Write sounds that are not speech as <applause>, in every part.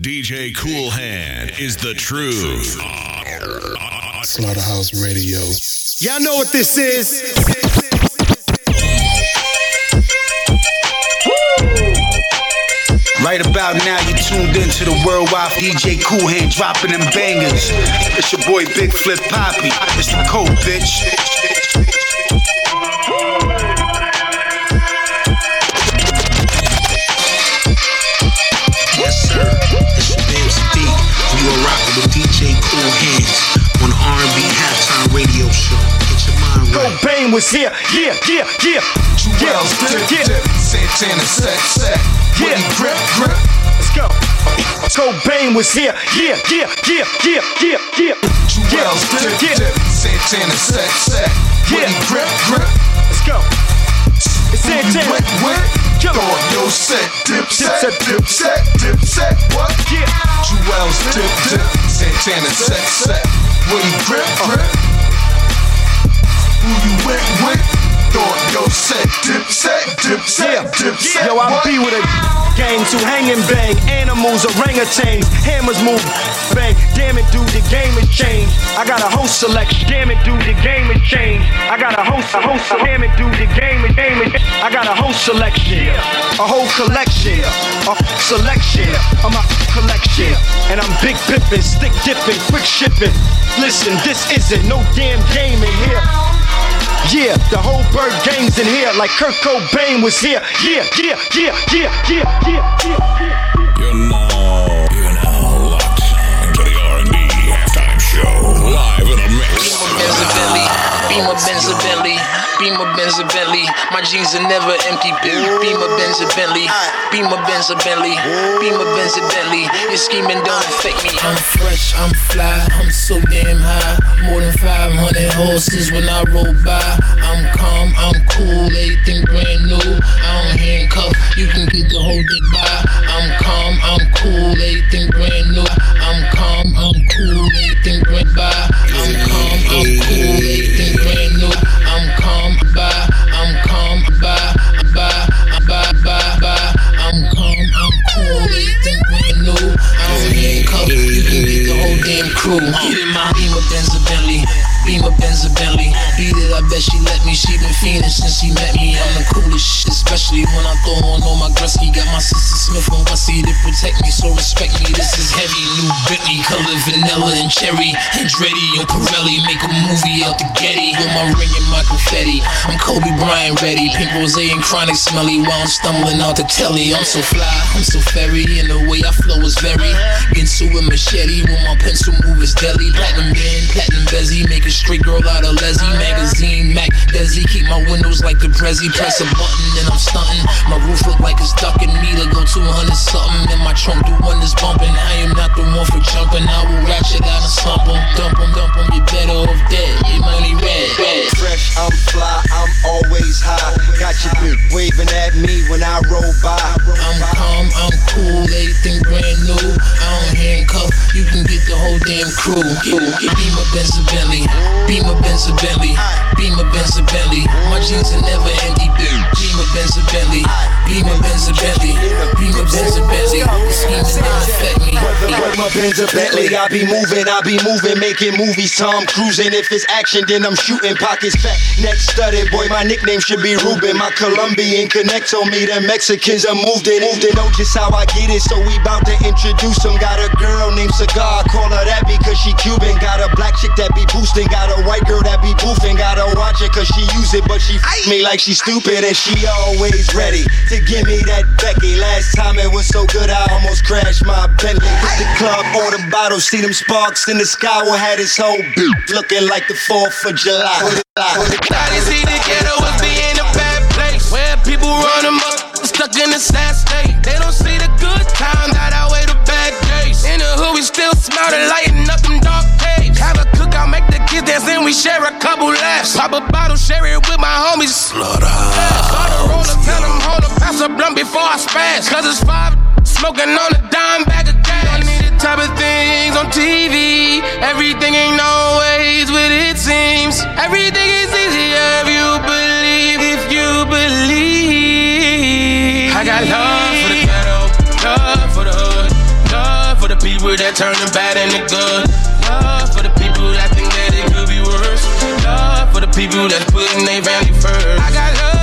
DJ Koolhand is the truth. Slaughterhouse Radio. Y'all know what this is. Right about now, you tuned into the worldwide DJ Koolhand dropping them bangers. It's your boy Big Flip Poppy. It's the code, bitch. Cobain was here. Yeah, yeah, yeah. Jewels, dip, yeah. dip, Santana, set, set. Yeah. Grip, grip. Let's go. Cobain was here. Yeah, yeah, yeah, yeah, yeah, yeah. Jewels, dip, yeah. dip, Santana, set, set. Yeah. Grip, grip. Let's go. It's Santana. Wet, wet. Throw your set, dip, set, dip, set, dip, set. What? Yeah. Jewels, dip, dip, Santana, set, set. Whitney, grip, grip. Uh-huh. Who you went with? Up your set, dip, set, dip, set, dip, set. Yo, I What? be with a gang to hang and bang. Animals, orangutans, hammers move, bang. Damn it, dude, the game has changed. I got a host selection. Damn it, dude, the game has changed. I got a host, a host. Damn it, dude, the game is game is. I got a host selection, a whole collection, a selection of my collection. And I'm big pippin', stick dipping, quick shipping. Listen, this isn't no damn game in here. Yeah, the whole bird gang's in here like Kurt Cobain was here. Yeah, yeah, yeah, yeah, yeah, yeah, yeah. You're Beamer Benz a Bentley. My jeans are never empty. Beamer Benz a Bentley, Beamer Benz a Bentley, Beamer Benz a Bentley. Your scheming don't affect me. I'm fresh, I'm fly, I'm so damn high. More than 500 horses when I roll by. I'm calm, I'm cool, everything brand new. I don't handcuff, you can get the whole day by. I'm calm, I'm cool, everything brand new. I'm calm, I'm cool, everything brand by. I'm calm, I'm cool, everything get the whole damn crew. Get in my Beamer Benz a Bentley. Beamer Benz a Bentley. Beat it, I bet she let me. She been fiending since she met me. I'm the coolest shit, especially when I throw on all my Gretzky. Got my sister Smith and Wessie to protect me, so respect me. This is heavy, new Bentley, color vanilla and cherry. Andretti on Pirelli, make a movie out the Getty. With my ring and my confetti. I'm Kobe Bryant ready. Pink rose and chronic smelly while I'm stumbling out the telly. I'm so fly, I'm so fairy, and the way I flow is very. Into a machete when my pencil move is deadly. Platinum band, platinum bezzy, make a straight girl out of Leslie. Magazine, Mac, Desi, keep my windows like the Prezi. Press a button and I'm stunting. My roof look like it's ducking me to go 200 something. And my trunk do wonders bumping. I am not the one for jumping. I will ratchet out and slump 'em. Dump 'em, dump 'em, you better off dead. Your money red, red. Fresh, I'm fly, I'm always high. Got your bitch waving at me when I roll by. I'm calm, I'm cool, everything brand new. I don't handcuff, you can get the whole damn crew. Get, get Beamer Benz a Bentley, Beamer Benz Bentley, Beamer Benz Bentley. My jeans are never empty. Beamer Benz Bentley, Benz a Bentley, I be moving, I be moving, making movies, Tom cruising. If it's action, then I'm shooting. Pockets fat, neck studded. Boy, my nickname should be Ruben. My Colombian connect on me. The Mexicans are moved in, moved in. Know just how I get it, so we bout to introduce them. Got a girl named Cigar, call her that because she Cuban. Got a black chick that be boosting, got a white girl that be boofing. Gotta watch it cause she use it, but she f me like she stupid and she always ready to give me that Becky. Last time it was so good, I almost crashed my Bentley. Hit the club, order bottles, see them sparks in the sky. We had his whole bitch looking like the 4th of July. I didn't see the ghetto as being a bad place where people run them up, stuck in a sad state. They don't see the good times that outweigh the bad days. In the hood, we still smell the lighting up them dark days. Have a cookout, make the kids dance, and we share a couple laughs. Pop a bottle, share it with my homies. Slaughterhouse. Start a roller, tell them hold a pass a blunt before I spaz. Cause it's five smoking on a dime bag of gas. Type of things on TV. Everything ain't always what it seems. Everything is easier if you believe, if you believe. I got love for the ghetto, love for the hood, love for the people that turn the bad into good. Love for the people that think that it could be worse. Love for the people that's putting their family first. I got love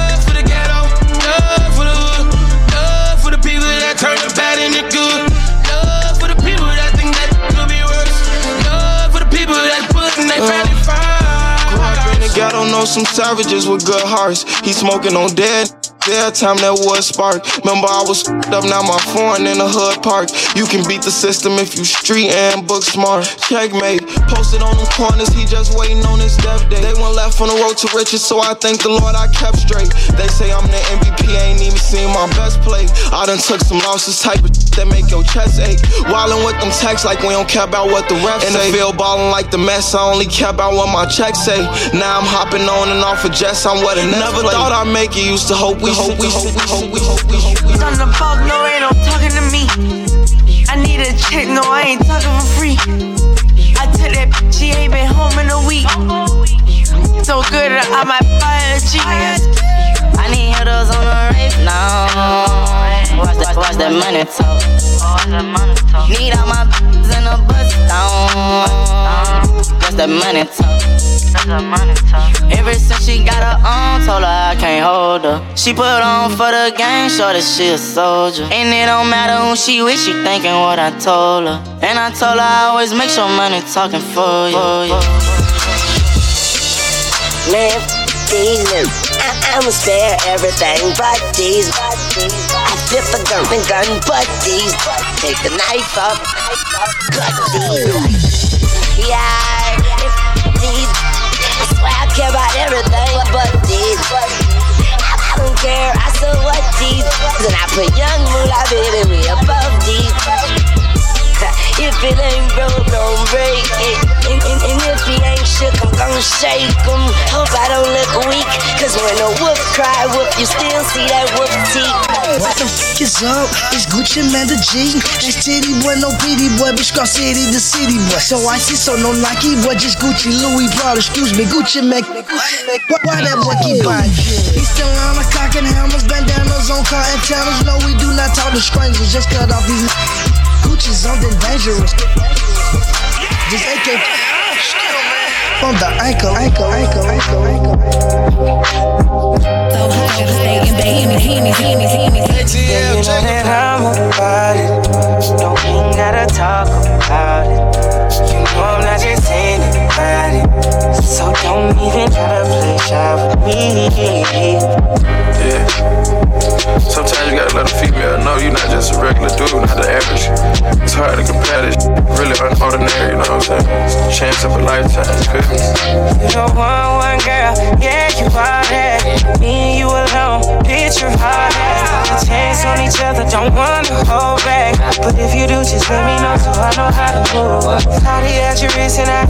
The ghetto, know some savages with good hearts. He smoking on dead. That time that was spark. Remember I was up, now my foreign in the hood park. You can beat the system if you street and book smart. Checkmate, posted on them corners, he just waiting on his death day. They went left on the road to riches, so I thank the Lord I kept straight. They say I'm the MVP, ain't even seen my best play. I done took some losses, type of that make your chest ache. Wildin' with them texts like we don't care about what the refs say. In the field ballin' like the mess, I only care about what my checks say. Now I'm hopping on and off of jets, I'm what a never thought I'd make it. Used to hope we On the fuck, no, ain't no talking to me. I need a check, no, I ain't talking for free. I took that, she ain't been home in a week. So good, I might buy a G. I need hitters on the race now. Watch that, watch that money talk. Need all my in the bus down. Watch that money talk. Ever since she got her own, told her I can't hold her. She put on for the game, show that she a soldier. And it don't matter who she with, she thinking what I told her. And I told her I always make sure money talking for you. For you. Man, these niggas. I- I'ma spare everything but these. I flip a gun and gun but these. Take the knife up, cut these. Yeah, these. I swear I care about everything but these. I, I don't care, I still what these. And I put young moolah baby way above these. If it ain't broke, don't break it. And, and, and if he ain't shook, I'm gon' shake him. Hope I don't look weak. Cause when a wolf cry, wolf, you still see that wolf teeth. What the f is up? It's Gucci Mane the G. It's Titty Boy, no pity boy, bitch, Scar City the city boy. So I see, so no Nike boy, just Gucci, Louis Prada, excuse me, Gucci Mac. Why, that boy keep buying? He's still on the cock and hammers, bandanas on cotton towers. No, we do not talk to strangers, just cut off these. Gucci's something dangerous. This AK from the ankle, ankle, ankle, ankle, ankle. So high, gotta stay in bed. Henny, henny, henny, henny. Yeah, you know that I'm about it. Don't even gotta talk about it. You know I'm not just anybody. So don't even try to play shy with me. Yeah. Sometimes you gotta let a female know you're not just a regular dude, not the average. It's hard to compare this really unordinary, you know what I'm saying? It's the chance of a lifetime, you feel me? You're one, one girl, yeah, you are that. Me and you alone, picture hard as. A chance on each other, don't wanna hold back. But if you do, just let me know so I know how to move. Party at your wrist and I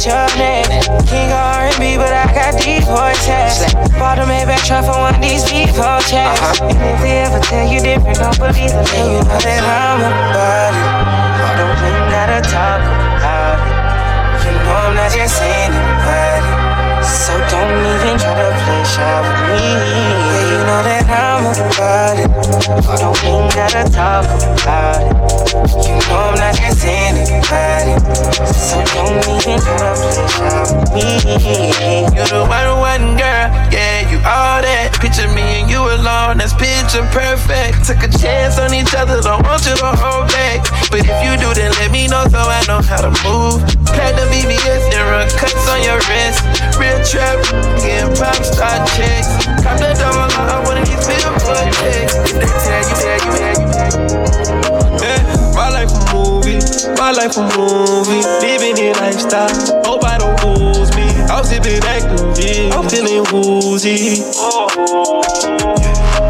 beat your neck. King of R&B, but I got deep voices. Bought a Maybach truck for one of these people checks. Uh-huh. And if they ever tell you different, don't believe them. Then you know that I'm about it. Don't even gotta talk about it. You know I'm not just anybody. So don't even try to play shy with me. Yeah, you know that I'm about it. Don't even gotta talk about it. You know I'm not just anybody. So don't even try to play shy with me. You're the one, one girl, yeah, you all that. Picture me and you alone, that's picture perfect. Took a chance on each other, don't want you to hold back. But if you do, then let me know so I know how to move. Life a movie. Living in lifestyle, hope I don't lose me. I'm sipping active, I'm feeling woozy.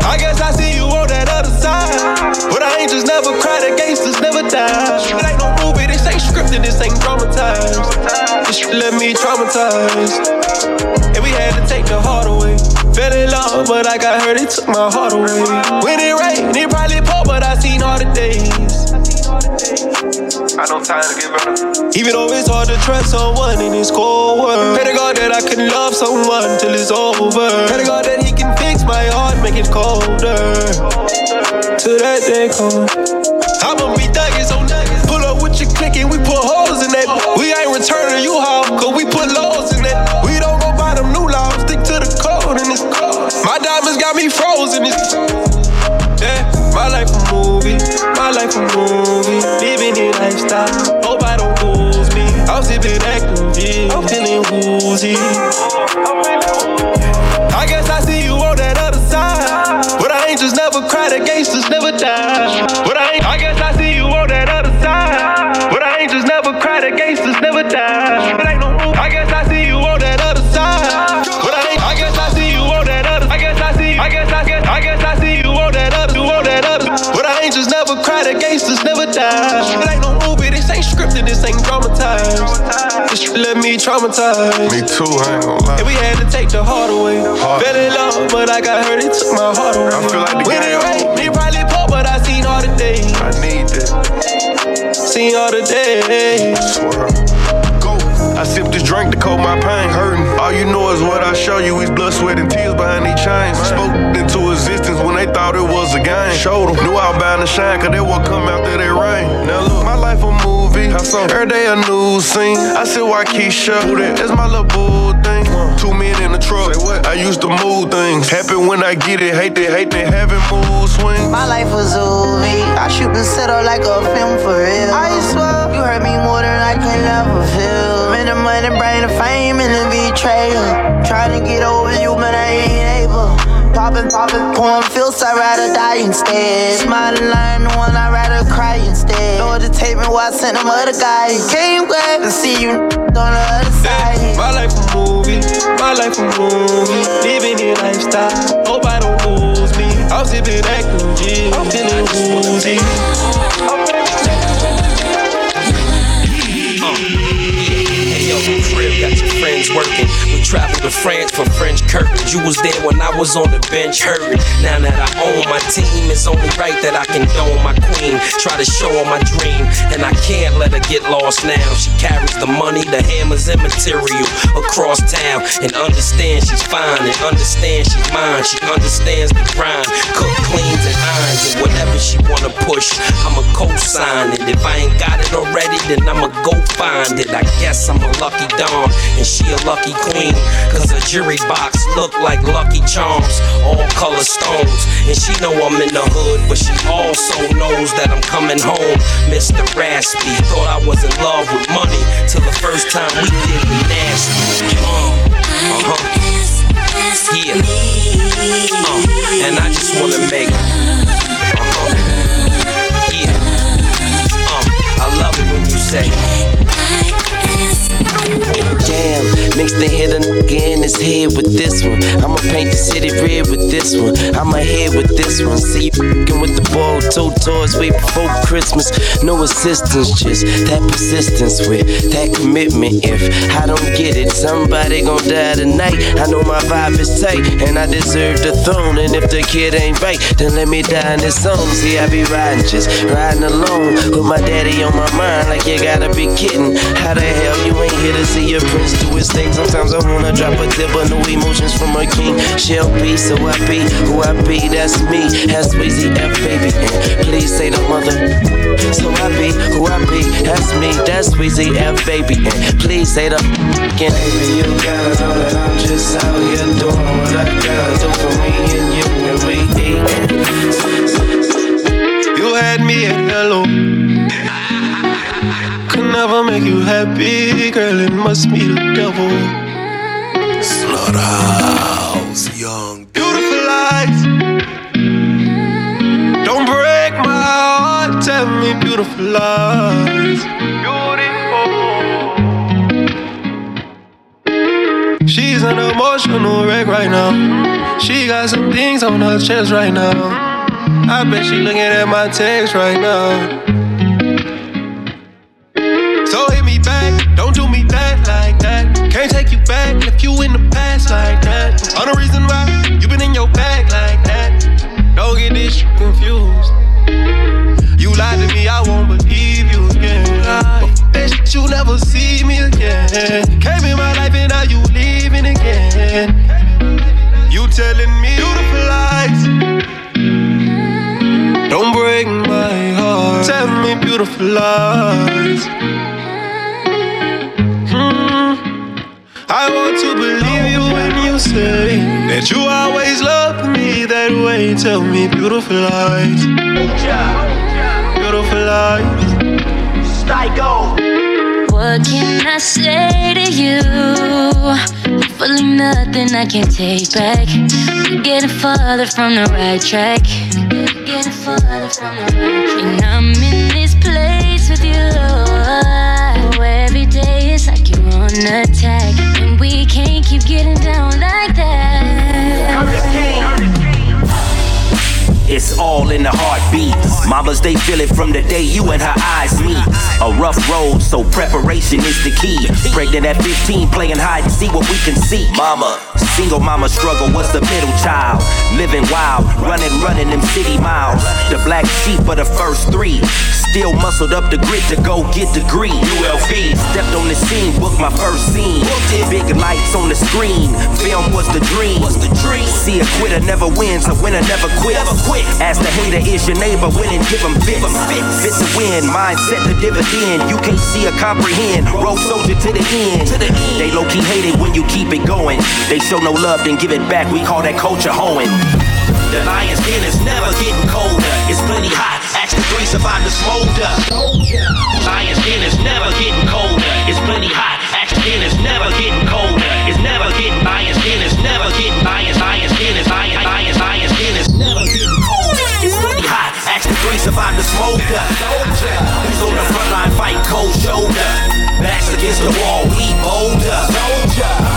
I guess I see you on that other side, but I ain't just never cried. The gangsters never die. It ain't no movie, this ain't scripted, this ain't dramatized. This shit left me traumatized, and we had to take the heart away. Fell in love, but I got hurt, it took my heart away. When it rained, it probably poured, but I seen all the days. I don't time to get better. Even though it's hard to trust someone in this cold world. Pray to God that I can love someone till it's over. Pray to God that He can fix my heart, make it colder. Till that day comes. I'ma be thugging so nuggets. Pull up with your click and we put holes in that. We ain't returning you how, cause we put lows in that. We don't go by them new laws, stick to the code in this code. My diamonds got me frozen. Woozy. Let me too, I ain't gonna lie. And we had to take the heart away. Fell in love, but I got hurt, it took my heart away. I feel like the when game it rained, me probably poor, but I seen all the days. I need that. Seen all the days. Go. I sip this drink to cope my pain, hurting. All you know is what I show you. Is blood, sweat, and tears behind these chains. Spoke into existence when they thought it was a game. Showed them, knew I was bound to shine, cause they would come after they rain. Now look, my life a movie. Every day a new scene. I said, why Keisha? Who that? That's my little boo thing. Two men in the truck. I used to move things. Happy when I get it, hate that, hate that, having mood swings. My life was a movie. I shoot the setup like a film for real. I swear, you hurt me more than I can ever feel. In the money, brain, the fame, and the betrayal. Trying to get over you, but I ain't able. Poppin', poppin', pouring feels, I'd rather die instead. Smiling, lying, the one I'd rather cry instead. Lord, to take me while I sent them other guys. Came glad to see you on the other side. My life a movie, my life a movie. Living the lifestyle, hope I don't lose me. I'm sipping active, yeah. I'm feeling woozy. Hey yo, crib, got your friends working. To France for French curtains. You was there when I was on the bench hurting. Now that I own my team, it's only right that I condone my queen. Try to show her my dream, and I can't let her get lost now. She carries the money, the hammers, and material across town, and understand she's fine, and understand she's mine. She understands the grind, cook, cleans, and irons, and whatever she wanna push, I'ma co-sign it. If I ain't got it already, then I'ma go find it. I guess I'm a lucky dom, and she a lucky queen. Cause her jury box look like lucky charms, all color stones. And she know I'm in the hood, but she also knows that I'm coming home. Mr. Raspy thought I was in love with money till the first time we did the nasty. Uh huh. Yeah. Uh, and I just wanna make. Uh huh. Yeah. Uh, I love it when you say. Damn, mix the hit a nigga in his head with this one. I'ma paint the city red with this one. I'ma head with this one. See you fing with the ball, two toys way before Christmas. No assistance, just that persistence with that commitment. If I don't get it, somebody gon' die tonight. I know my vibe is tight, and I deserve the throne. And if the kid ain't right, then let me die in this song. See, I be riding, just riding alone with my daddy on my mind. Like you gotta be kidding. How the hell you ain't here to see your prince do his thing? Sometimes I wanna drop a tip, but no emotions from a king. She'll be, so I be who I be. That's me. That's Weezy F, baby. And please say the mother. So I be who I be. That's me. That's Weezy F, baby. And please say the again. Baby, you gotta know that I'm just out here doing what I gotta do for me and you and we eat. You had me at hello. Never make you happy, girl. It must be the devil. Slaughterhouse, young. Beautiful lies. Don't break my heart. Tell me beautiful lies. Beautiful. She's an emotional wreck right now. She got some things on her chest right now. I bet she looking at my text right now. Don't do me that like that. Can't take you back if you in the past like that. All the reason why you been in your bag like that. Don't get this confused. You lied to me, I won't believe you again. Bitch, you never see me again. Came in my life and now you leaving again. You telling me beautiful lies. Don't break my heart. Tell me beautiful lies. I want to believe you when you say that you always loved me that way. Tell me beautiful lies. Beautiful lies. psycho. What can I say to you? Hopefully nothing I can take back. We're getting farther from the right track. We're getting farther from the right track. And I'm in this place with you. Oh, every day it's like you're on attack. Getting down like that. It's all in the heartbeat. Mamas, they feel it from the day you and her eyes meet. A rough road, so preparation is the key. Pregnant at 15, playing hide and see what we can see. Mama, single mama struggle was the middle child. Living wild, running, running them city miles. The black sheep of the first three. Still muscled up the grit to go get degree. ULV stepped on the scene, booked my first scene. Big lights on the screen. Film was the dream. See a quitter never wins, a winner never quits. Ask the hater, is your neighbor winning? Give him fits. Fit to win, mindset the dividend. You can't see or comprehend. Road soldier to the end. They low key hate it when you keep it going. They show no love, then give it back. We call that culture hoeing. The lion's den is never getting colder. It's plenty hot. Ask the three survive the smolder. Lion's den is never getting colder. It's plenty hot. Den is never getting colder. It's never getting lion's den is never getting lion's lion's den is lion lion's lion's den is never getting colder. It's plenty hot. Ask the three survive the smolder. Who's on the front line fighting cold shoulder? Backs against the wall, we bolder.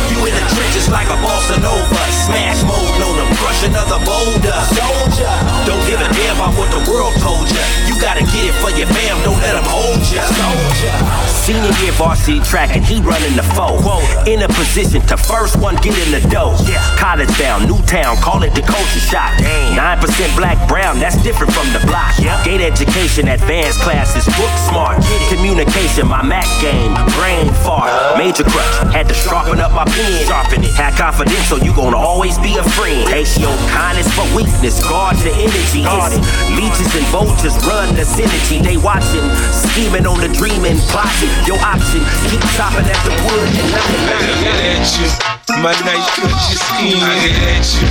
You in the trenches like a bossa nova. Smash mode on them, crush another boulder. Soldier, Don't give a damn about what the world told ya. You gotta get it for your fam, don't let them hold ya. Soldier. Senior year varsity track and he running the foe. In a position to first one get in the dough. College bound, new town, call it the culture shock. 9% black brown, that's different from the block. Gate education, advanced classes, book smart. Communication, my Mac game, brain fart. Major crutch, had to sharpen up my pen. Sharpen it, had confidence, so you gonna always be a friend. Ratio, kindness for weakness, guard your energy. It's leeches and vultures run the synergy. They watching, scheming on the dreaming, plotting. Your option, keep chopping at the wood and nothing I get at you. My night cut your skin. I get at you.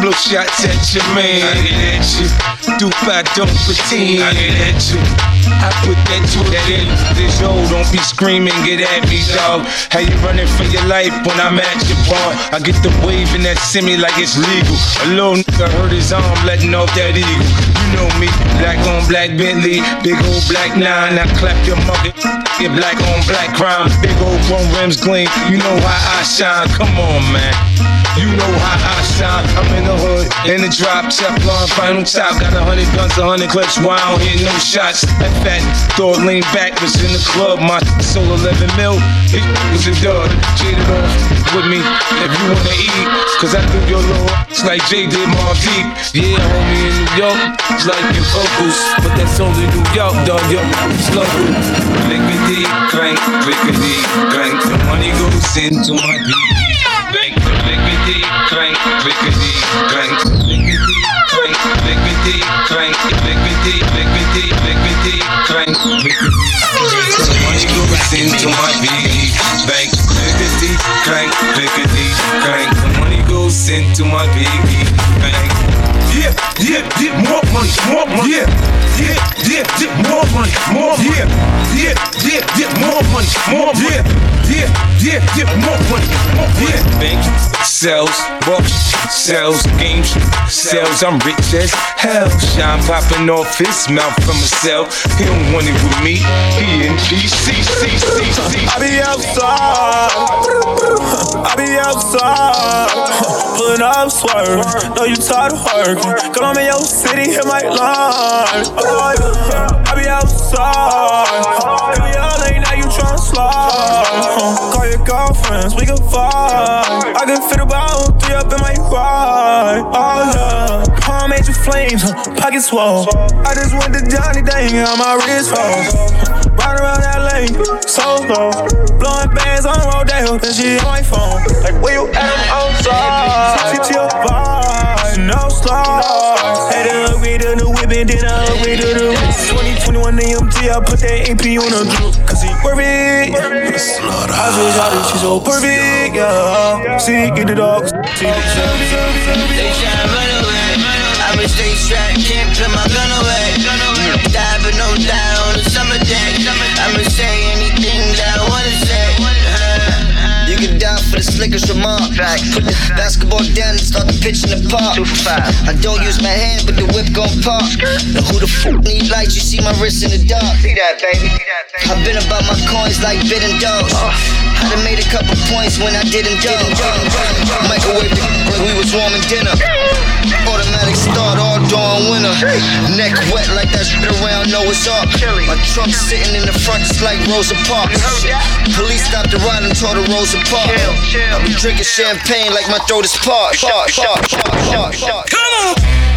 Blow shots at your man. I get at you. Do I don't pretend. I get at you. I put that to that in this show. Don't be screaming, get at me, dog. How you running for your life when I'm at your bar? I get the wave and that semi like it's legal. A little nigga hurt his arm, letting off that eagle. You know me, black on black Bentley, big old black nine. I clap your mother, get black on black crime. Big old chrome rims gleam. You know how I shine. Come on, man. You know how I shine. I'm in the hood, in the drop, Teflon, final top. Got a hundred guns, a hundred clips. Why I don't hear no shots? That fat thought lean back was in the club. My soul 11 mil. It was a dud. Jaded off with me if you wanna eat. Cause I do your little it's like Jay did Mobb Deep. Yeah, homie in New York. It's like your uncles. But that's only New York, dog. Yo, it's local. Lickety, clank, lickety, clank. The money goes into my beat. Bank, lickety, clank, lickety, clank. Lickety, clank, lickety, clank, lickety, lickety, lickety, clank, lickety. The money goes into my beat. Bank, lickety, clank, lickety, clank. The money goes into my piggy bank. Yeah, yeah, yeah, more money, more money. Yeah, yeah, yeah, yeah, more money, more money. Yeah, yeah, yeah, yeah, more money, more money. Yeah, yeah, yeah, yeah, more money, more money. Yeah, bank sells, books sells, games sells. I'm rich as hell. Shine popping off his mouth from a cell. He don't want it with me. He in GCCCC. I be outside. I be outside. Pulling up swerve. Know you tired of working. Come on in your city, hit my line. Oh, yeah. I be outside. Every other late night you tryna slide. Call your girlfriends, we can fight. I can fit about three up in my ride. Oh yeah. Palm you flames, pockets swole. I just went to Johnny Dang on my wrist roll. Ride around lane, so slow. Blowing bands on Rodeo, then she on my phone. Like, where you at? I'm outside. She to your vibe, no slide. Had to upgrade to the whip and then I upgrade to the whip. 2021 AMG, I put that AP on the drip. Cause he perfect. I just shot it, she so perfect, yeah. See, get the dogs. See, They tryna run away. I been stay strapped, can't put my gun away. Die but no die on the summer a flickers remark. Put the basketball down and start the pitch in the park. I don't use my hand, but the whip gon' pop. Now who the fuck need lights? You see my wrist in the dark. See that, baby. I've been about my coins like bidding dogs. I done made a couple points when I didn't dunk. Microwave the we was warming dinner. Automatic start all winter. Neck wet like that shit around, know what's up. My trunk sitting in the front just like Rosa Parks. Police stopped the ride and tore the Rosa Parks. I be drinking champagne like my throat is parched. Come on!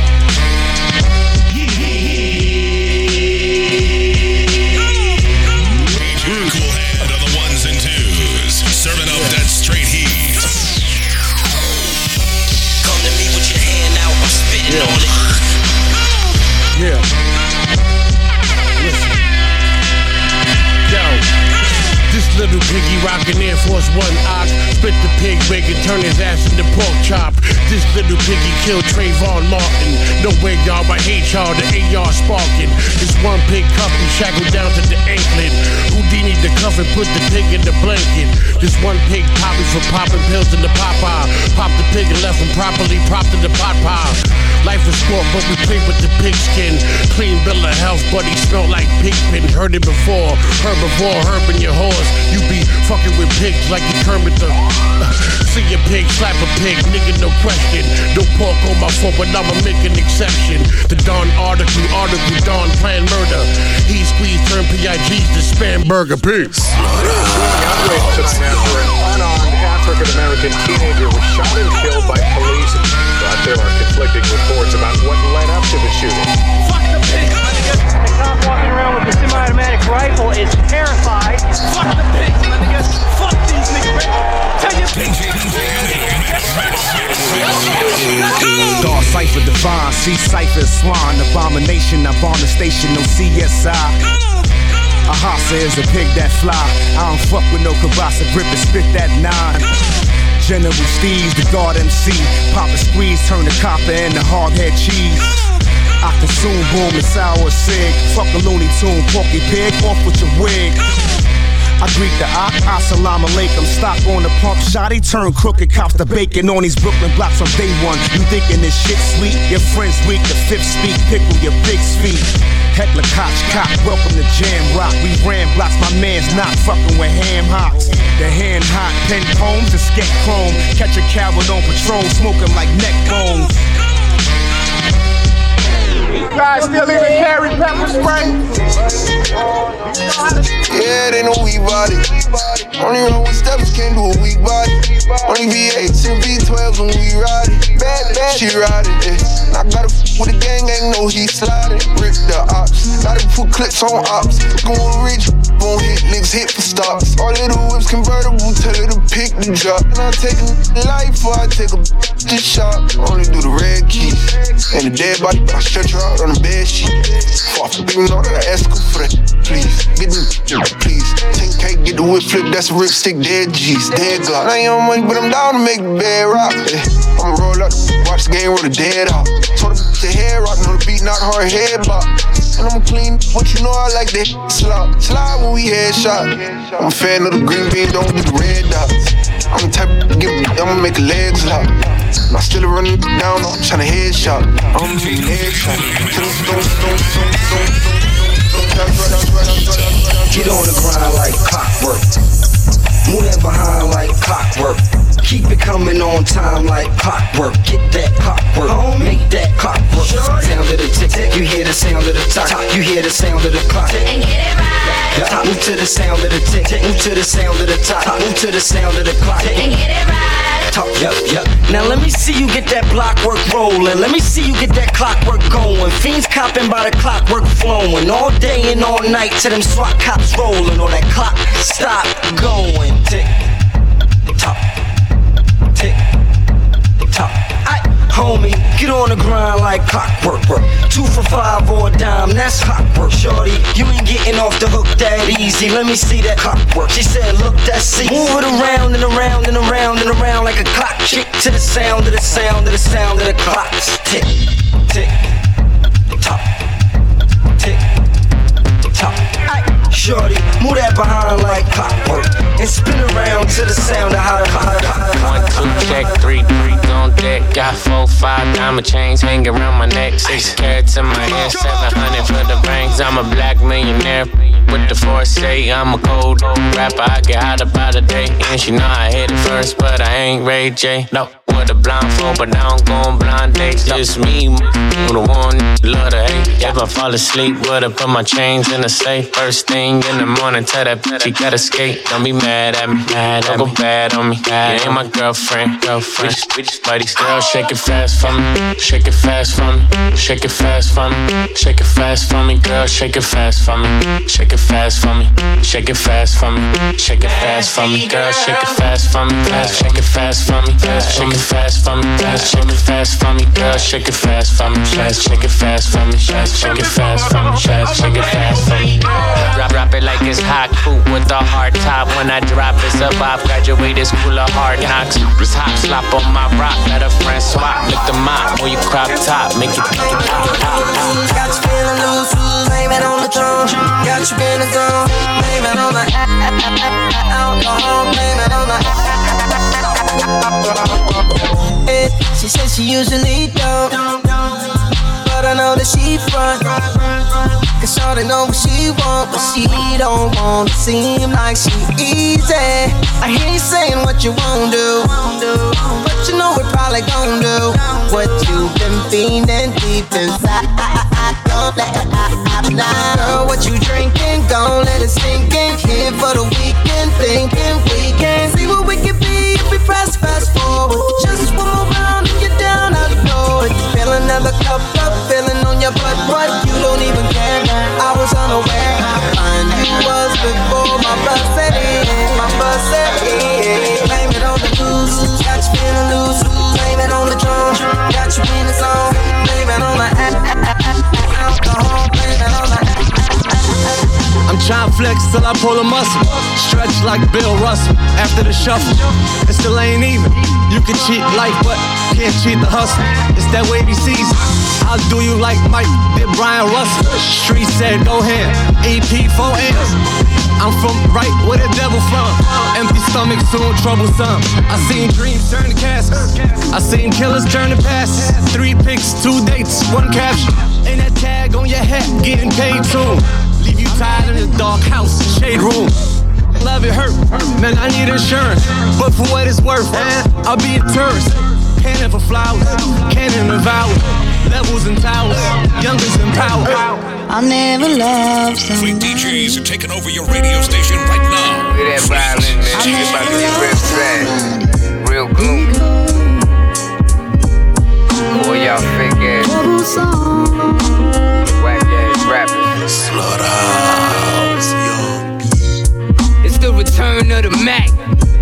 One ox. Spit the pig bacon, turn his ass into pork chop. This little piggy killed Trayvon Martin. No way, y'all, I hate y'all. The AR sparking. This one pig cuff and shackled down to the anklet. Houdini the cuff and put the pig in the blanket. This one pig poppy for popping pills in the Popeye. Pop the pig and left him properly propped in the pot pie. Life is sport, but we play with the pigskin. Clean bill of health, but he like pig pin. Heard it before, herbivore, herbing your horse. You be fucking with pigs like you Kermit the. <laughs> See a pig, slap a pig, nigga, no question. No pork on my foot, but I'ma make an exception. The Don article, article, Don plan murder. He squeezed, turn PIGs to spam burger tonight an unarmed African American teenager was shot and killed by police. But there are conflicting reports about what led up to the shooting. Fuck the pig. The cop walking around with a semi-automatic rifle is terrified. Fuck the pigs, my nigga. Fuck these niggas. Tell you. Dark Cypher Divine, see Cypher Swan, Abomination, I'm on the station, no CSI. A Hassa is a pig that fly. I don't fuck with no Kabasa grip and spit that nine. General Steve's the guard MC. Pop a squeeze, turn the copper into hard head cheese. I consume boom and sour sig. Fuck a Looney Tune, porky pig, off with your wig. I greet the op, assalamu alaikum. Stock on the pump, shotty turn crooked cops the bacon on these Brooklyn blocks from day one. You thinking this shit sweet? Your friends weak, the fifth speak, pickle your big feet. Heckler Koch cock, welcome to Jam Rock. We ran blocks, my man's not fucking with ham hocks. The hand hot pen poems and sketch chrome. Catch a coward on patrol, smoking like neck bones. Guys still even carry pepper spray. Yeah, they know we body. Only run with steps, can't do a weak body. Only V8s and V12s when we ride it. Bad, bad, she ride it. Yeah. I gotta f with the gang, ain't no he sliding. Rip the ops, gotta put clips on ops. Going rich, gon' hit niggas hit for stops. All little whips convertible, tell her to pick the drop. And I take a life or I take a to shop. Only do the red keys. And the dead body, I stretch her out on the bed sheet. Fuck, you know that I ask her for that. Please, get the please. 10K, get the whip flip, that's a rip stick, dead G's, dead Glock. I ain't on money, but I'm down to make the bed rock. Yeah. I'ma roll up, watch the game, roll the dead out. Told him the head rock, know the beat knock hard head bop. And I'ma clean, what you know I like that slide. Slide when we headshot. I'm a fan of the green bean, don't do the red dots. I'm the type to give, I'ma make legs lock. I still running down, I'm tryna headshot. I'm taking headshot. Get on the grind like clockwork. Move that behind like clockwork. Keep it coming on time like clockwork. Get that clockwork. Make that clockwork. Sound of the tick tick. You hear the sound of the top. You hear the sound of the clock. And get it right. Top. Move to the sound of the tick tick. Move to the sound of the top. Move to the sound of the clock. And get it right. Talk, yup, yup. Now let me see you get that blockwork rolling. Let me see you get that clockwork going. Fiends copping by the clockwork flowing. All day and all night till them SWAT cops rolling. Or that clock stop going. Tick, tock. I, homie, get on the grind like clockwork. Work. Two for five or a dime, that's clockwork. Shorty, you ain't getting off the hook that easy. Let me see that clockwork. She said, look, that's easy. Move it around and around and around and around like a clock. Kick to the sound of the sound of the sound of the clocks. Tick, tick, tock, tick, tock. shorty. Move that behind like clockwork. And spin around to the sound of how the One, two, Got four, five diamond chains hanging around my neck. Six carats in my hair, seven hundred for the bangs. I'm a black millionaire with the foresight. I'm a cold old rapper. I get hot about a day. And she know I hit it first, but I ain't Ray J. No with a blindfold, but I don't go blind dates. Just me, who the one love to hate. If I fall asleep, would've put my chains in the safe. First thing in the morning, tell that bitch she gotta skate. Don't be mad at me, mad don't go bad on me. You ain't my girlfriend, girlfriend. We just buddies. Girl, shake it fast for me, shake it fast for me, shake it fast for me, shake it fast for me, girl, shake it fast for me, shake it fast for me, shake it fast for me, shake it fast for me, girl, shake it fast for me, fast, shake it fast for me, fast, shake it fast for me, fast, shake it fast for me, girl, shake it fast for me, fast, shake it fast for me, fast, shake it fast for me, fast, shake it fast for me. Drop, drop it like it's hot coupe with a hard top. When I drop, it's a vibe. Graduated school of hard knocks. It's hop, slop on my rock. Let a friend swap, lick the mop, or you crop top, make it, make it pop, pop, pop. Got you feeling loose, it on the throne. Got you in the zone, blame it on the <laughs> alcohol, blame it on the. <laughs> Eh, she says she usually don't, but I know that she front. Cause Shawty know what she want, but she don't want to seem like she easy. I hear you saying what you won't do, but you know it probably gon' do what you've been feeling deep inside. Don't let it out now. Girl, what you drinking? Gon' let it sink in. Here for the weekend, thinking we we fast forward. Just till I pull a muscle. Stretch like Bill Russell. After the shuffle, it still ain't even. You can cheat life, but can't cheat the hustle. It's that wavy season. I'll do you like Mike did Brian Russell. Street said, go ahead. EP 4 M's. I'm from right where the devil from. Empty stomach, soon troublesome. I seen dreams turn to caskets. I seen killers turn to passes. Three picks, two dates, one caption. And that tag on your hat, getting paid soon. Leave you in the dark house, shade room. Love it hurt, man. I need insurance, but for what it's worth, man, I'll be a tourist. Cannon for flowers, cannon of hours, levels and towers, youngers in power. I never loved Freak DJs are taking over your radio station right now. Look at that violin, man. She about to get real sad. Real gloomy. Boy, y'all fake ass. Whack ass rappers. Slaughterhouse, It's the return of the Mac.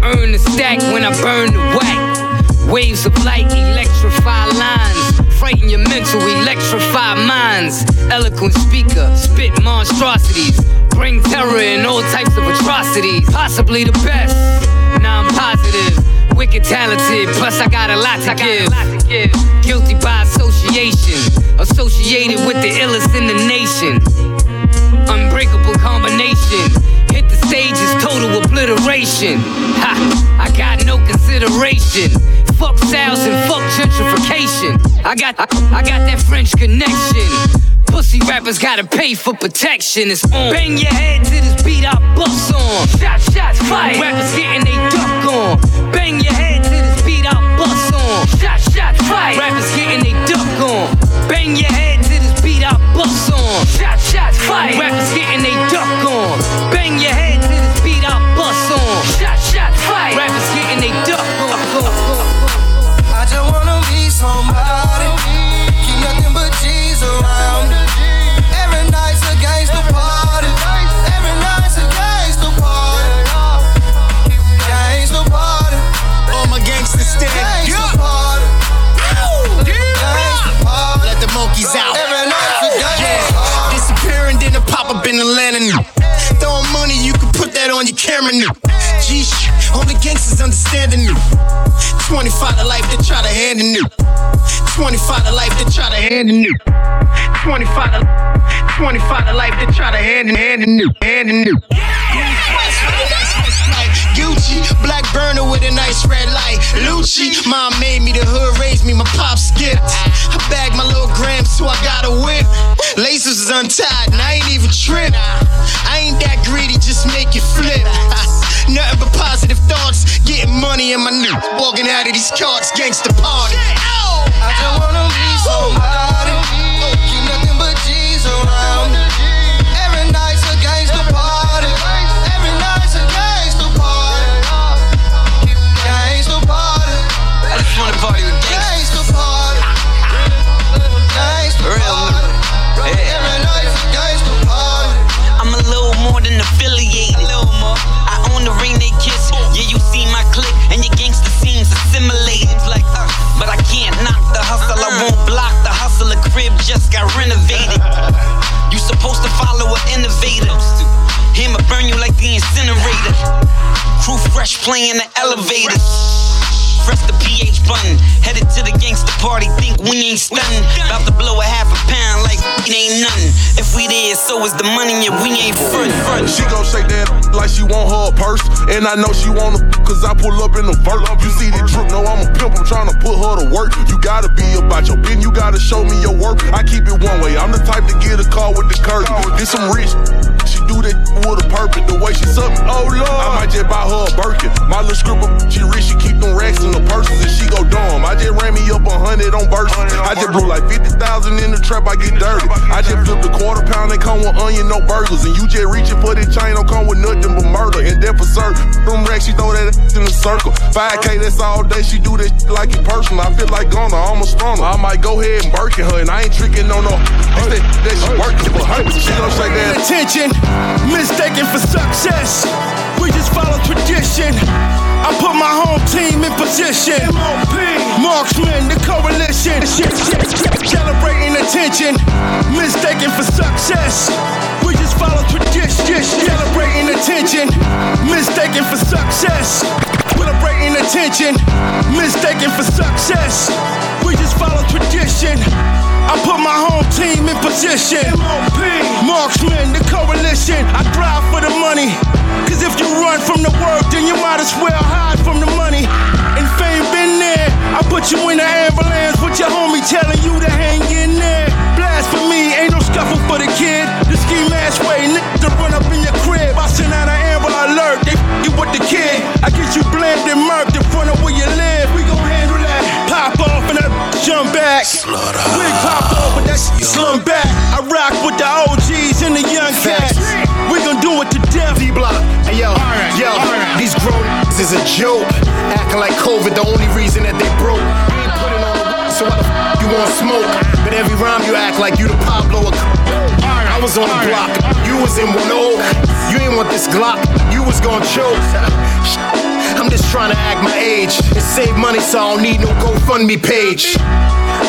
Earn the stack when I burn the whack. Waves of light electrify lines. Frighten your mental, electrify minds. Eloquent speaker, spit monstrosities. Bring terror in all types of atrocities. Possibly the best. Now I'm positive. Wicked talented, plus I got a lot to give. Guilty by association. Associated with the illest in the nation. Unbreakable combination. Hit the stage is total obliteration. Ha! I got no consideration. Fuck styles and fuck gentrification. I got I, I got that French connection. Pussy rappers gotta pay for protection. It's on. Bang your head to this beat I bust on. Shot shots fired. Rappers getting they duck on. Bang your head to this beat I bust on. Shot fired. Rappers getting they duck on. Bang your head to this beat I bust on. Shot shots fired. Rappers getting they duck on. Bang your head in Atlanta. New. Throwing money, you can put that on your camera. New. G shit, all the gangsters understanding new. 25 to life, they try to hand it new. 25 to life, they try to hand it new. 25 to 25 to life they try to hand in hand hand in new. Gucci, black burner with a nice red light. Lucci, mom made me, the hood raised me, my pop skipped. I bagged my little grams, so I got a whip. Laces is untied, and I ain't even tripped. I ain't that greedy, just make it flip. <laughs> Nothing but positive thoughts, getting money in my new. Walking out of these carts, gangsta party. I just wanna be somebody. The incinerator. Crew fresh playing the elevator. Press the PH button. Headed to the gangster party. Think we ain't stunning. About to blow a half a pound like it ain't nothing. If we there, so is the money, and we ain't front. front. She gon' shake that like she want her purse. And I know she wanna, cause I pull up in the vert. You see the drip, no, I'm a pimp, I'm tryna put her to work. You gotta be about your pen, you gotta show me your work. I keep it one way, I'm the type to get a car with the curtain. Get some rich, do that with a purpose. The way she suck me, oh lord. I might just buy her a Birkin. My little scribble, she rich, she keep them racks in the purses and she go dumb. I just ran me up a hundred on verses. I just blew like 50,000 in the trap, I get dirty. I just flipped a quarter pound, they come with onion, no burgers. And you just reaching for the chain, don't come with nothing but murder. And then for certain, them racks, she throw that in the circle. 5K, that's all day, she do that like it personal. I feel like Gunna, I'm a stunner. I might go ahead and Birkin her, and I ain't tricking on no. That, that she working for her. She gon' shake that. Attention, mistaken for success. We just follow tradition. I put my home team in position. Marxman, the coalition. Celebrating attention, mistaken for success. We just follow tradition. Celebrating attention, mistaken for success. Celebrating attention, mistaken for success. We just follow tradition. I put my home team in position. MOP, Marxman, the coalition. I drive for the money. Cause if you run from the work, then you might as well hide from the money. And fame been there. I put you in the ambulance with your homie telling you to hang in there. Blasphemy, ain't no scuffle for the kid. The ski mask way, niggas to run up in your crib. I send out an amber alert. They f- you with the kid. I get you blamed and murked in front of where you live. We gon'. Pop off and that jump back. Wig pop off and that slum back. I rock with the OGs and the young cats. We gon' do it to death. D-Block. Hey, yo, yo, these grown is a joke. Acting like COVID, the only reason that they broke. You ain't putting on so why the f- you want smoke? But every rhyme you act like you the Pablo. Or I was on the block, you was in one oak. You ain't want this Glock, you was gon' choke. <laughs> I'm just trying to act my age and save money so I don't need no GoFundMe page.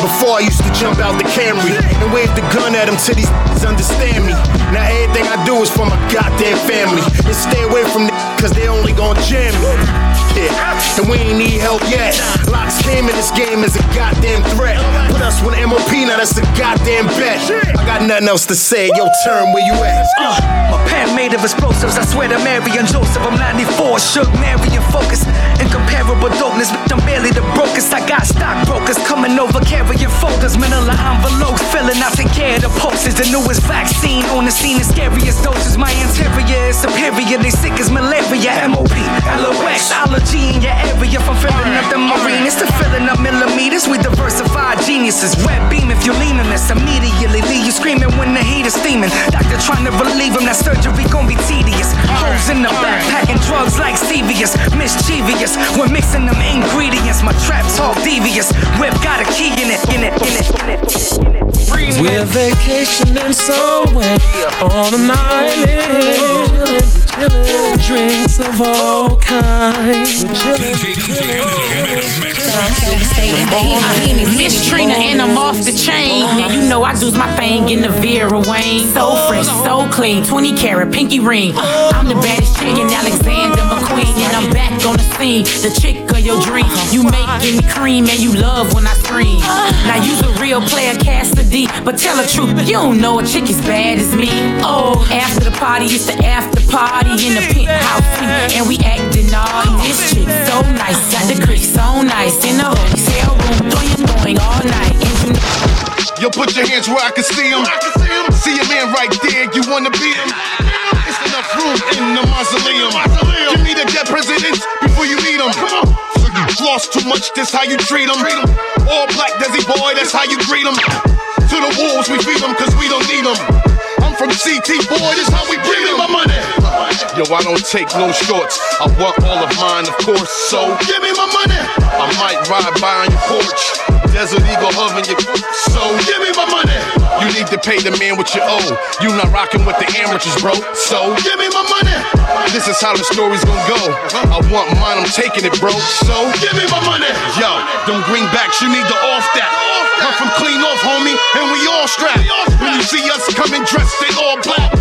Before I used to jump out the Camry and wave the gun at them till these understand me. Now everything I do is for my goddamn family. And stay away from them cause they only gon' jam me. Yeah, and we ain't need help yet. LOX came in this game as a goddamn threat. Put us with MOP, now that's a goddamn bet. I got nothing else to say. Yo, turn where you at. Uh, my pen made of explosives. I swear to Mary and Joseph, I'm 94. Shook, Mary and focus. Incomparable dopeness, but I'm barely the brokest. I got stockbrokers coming over carrying folders. Manila envelopes filling. I take care the posters. The newest vaccine on the scene. The scariest doses. My interior is superior. They sick as malaria. MOP, LOX, allergy in your area. From filling up the marine. It's the filling up millimeters. We diversified geniuses. Web beam if you lean on this. Immediately leave you screaming when the heat is steaming. Doctor trying to relieve him. That surgery gon' be tedious. Holes in the back, packing drugs like Sevius. Mischievous. We're mixing them ingredients. My trap talk devious. Whip got a key in it, in it, in it, in it. We're vacationing somewhere on an island. Chillin', drinks of all kinds. Miss And I'm off the chain. And you know I do my thing in the Vera Wang. So fresh, so clean, 20 karat pinky ring. I'm the baddest chick in Alexander McQueen, and I'm back on the scene. the chick of your dream. You making me cream and you love when I scream. Now you's a real player, Cassidy, but tell the truth, you don't know a chick as bad as me. Oh, after the party, it's the after party in the penthouse suite, and we acting all This chick so nice, got the creek so nice in the hotel room, doing doing all night. And you know Yo, put your hands where I can see him. See a man right there, you wanna beat him? It's enough room in the mausoleum. You need a dead president before you meet him. Come on. So you lost too much, that's how you treat him. All black Desi boy, that's how you greet him. To the wolves, we feed them cause we don't need them. I'm from CT, boy, this how we breed them. my money. Yo, I don't take no shorts. I want all of mine, of course, so give me my money. I might ride by on your porch. Desert Eagle oven your so give me my money. You need to pay the man what you owe. You not rocking with the amateurs, bro. So give me my money. This is how the story's gonna go. Uh-huh. I want mine, I'm taking it, bro. So give me my money. Yo, them greenbacks, you need to off that. I'm from clean off, homie, and we all strapped. When you see us coming dressed in all black,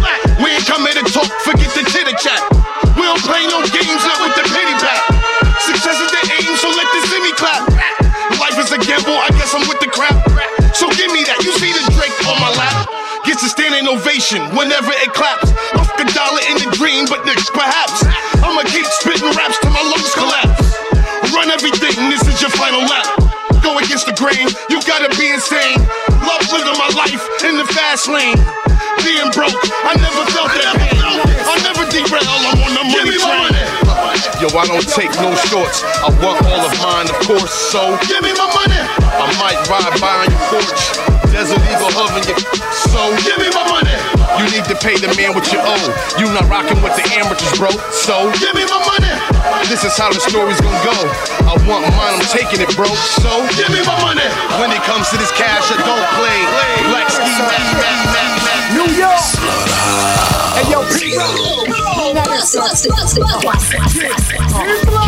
standing whenever it claps. Off the dollar in the dream, but next perhaps. I'ma keep spitting raps till my lungs collapse. Run everything, this is your final lap. Go against the grain, you gotta be insane. Love living my life in the fast lane. Being broke, I never felt that pain. I never derail, I'm on the money train. Yo, I don't take no shorts. I want all of mine, of course. So give me my money. I might ride by on your porch. Desert Eagle oven your so give me my money. You need to pay the man what you owe. You not rocking with the amateurs, bro. So give me my money. This is how the story's gonna go. I want mine, I'm taking it, bro. So give me my money. When it comes to this cash, I don't play. Black ski. New York. Hey yo, Pete.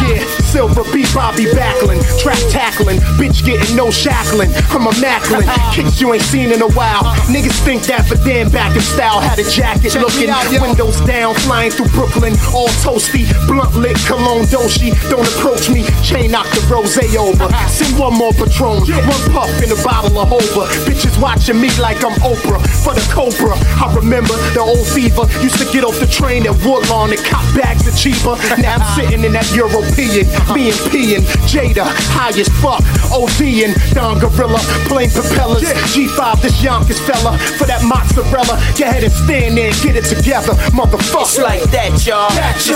Yeah, Silver B. Bobby Backlin, trap tackling, bitch getting no shackling. I'm a Macklin, kicks you ain't seen in a while. Niggas think that for damn back in style. Had a jacket looking, out windows down, flying through Brooklyn, all toasty, blunt lit, cologne doshi. Don't approach me, chain knock the rose over. See one more Patron, one puff in a bottle of Hova. Bitches watching me like I'm Oprah for the Cobra. I remember the old fever, used to get off the train at Woodlawn and cop bags are cheaper. Now I'm sitting in that European, me and P and Jada, high as fuck. OD and Don Gorilla, plain propellers. G5, this Yonkers fella, for that mozzarella. Go ahead and stand there and get it together, motherfucker. It's like that, y'all. D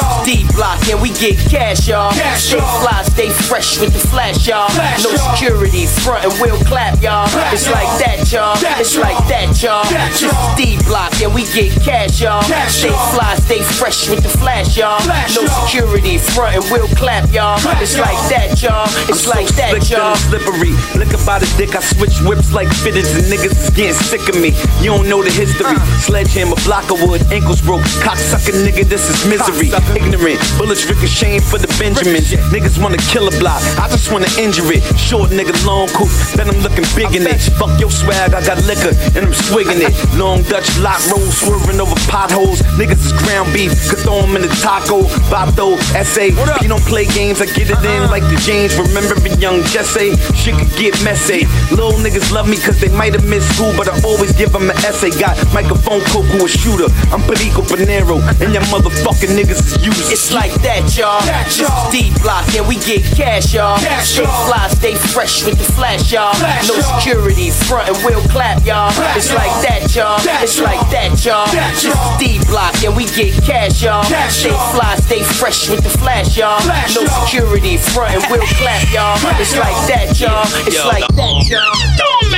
block and we get cash, y'all. Stay fly, stay fresh with the flash, y'all. No security, front and we'll clap, y'all. It's like that, y'all. It's like that, y'all. Just D block and we get cash, y'all. Stay fly, stay fresh with the flash, y'all. No security, front and we'll clap, y'all. It's like that, y'all. It's like that, Slick y'all. slippery. Look about a dick, I switch whips like fitteds and niggas is getting sick of me. You don't know the history. Uh. Sledgehammer, block of wood, ankles broke. Cocksucker nigga, this is misery. Ignorant, bullets ricocheting for the Benjamins. Niggas wanna kill a block, I just wanna injure it. Short nigga, long coupe, then I'm looking big in it. Fuck your swag, I got liquor and I'm swigging it. <laughs> Long Dutch lock roll, swerving over potholes. Niggas is ground beef, could throw 'em in the taco. Bato, SA, you don't play games, I get it in like the James. Remember the young Jesse? Shit could get messy. Little niggas love me cause they might have missed school, but I always give them an essay. Got microphone Coco a shooter. I'm Perico Panero, and your motherfucking niggas is. It's like that, y'all. Just D block and we get cash, y'all. Stay fly, stay fresh with the flash, y'all. No security, front and we'll clap, y'all. It's like that, y'all. It's like that, y'all. Just D block and we get cash, y'all. Stay fly, stay fresh with the flash, y'all. No security, front and we'll clap, y'all. It's like that, y'all. It's like that, y'all.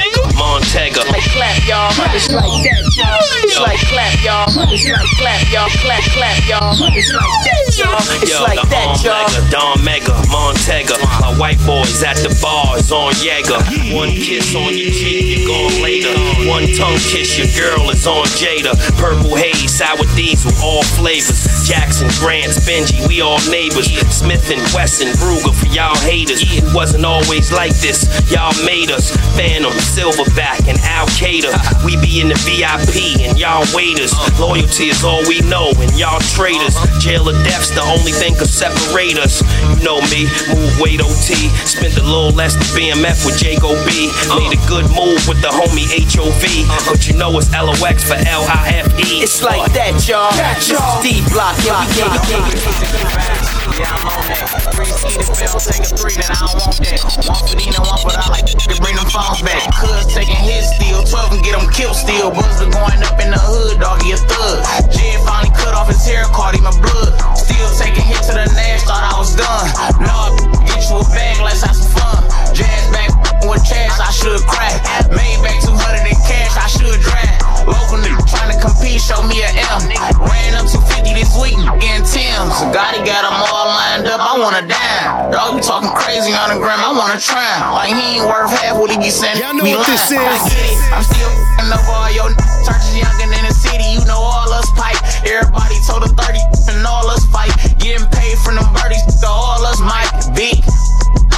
Montega. Like clap, y'all. It's like that, y'all. It's like clap, y'all. It's like clap, y'all. Clap, clap, y'all. It's like that, y'all. It's like that, y'all. Don Mega, Montega. My white boys at the bars on Jaeger. One kiss on your cheek, you're gone later. One tongue kiss, your girl is on Jada. Purple haze, sour diesel, all flavors. Jackson, Grants, Benji, we all neighbors. Smith and Wesson, Ruger for y'all haters. It wasn't always like this. Y'all made us. Phantom, Silverback, and Al Qaeda. We be in the VIP and y'all waiters. Loyalty is all we know, and y'all traitors. Jail or death's the only thing could separate us. You know me, move weight OT. Spent a little less than BMF with Jago B. Made a good move with the homie HOV. But you know it's LOX for L I F E. It's like that, y'all. This is D block, yeah, we get it. Yeah, I'm on that. Free ski the bill, take a three, then I don't want that. One for Dino, one, but I like to bring them phones back. Cuz taking his steal, 12 and get them killed still. Buzzer going up in the hood, doggy a thug. Jed finally cut off his hair, caught him a blood. Still taking hit to the nash, thought I was done. No, get you a bag, let's have some fun. Jazz back with chance, I should crack. Made back 200 in cash, I should drag. Local nigga trying to compete, show me a M. Ran up 250 this week, getting Tim's. Gotti got them all lined up, I wanna dime. Dog, you talking crazy on the gram, I wanna try. Like he ain't worth half what he be sending. Y'all know me what this lying. I get it, I'm still f***ing up all your churches younger than the city, you know all us pipe. Everybody told us 30 and all us fight. Getting paid from them birdies, so all us might.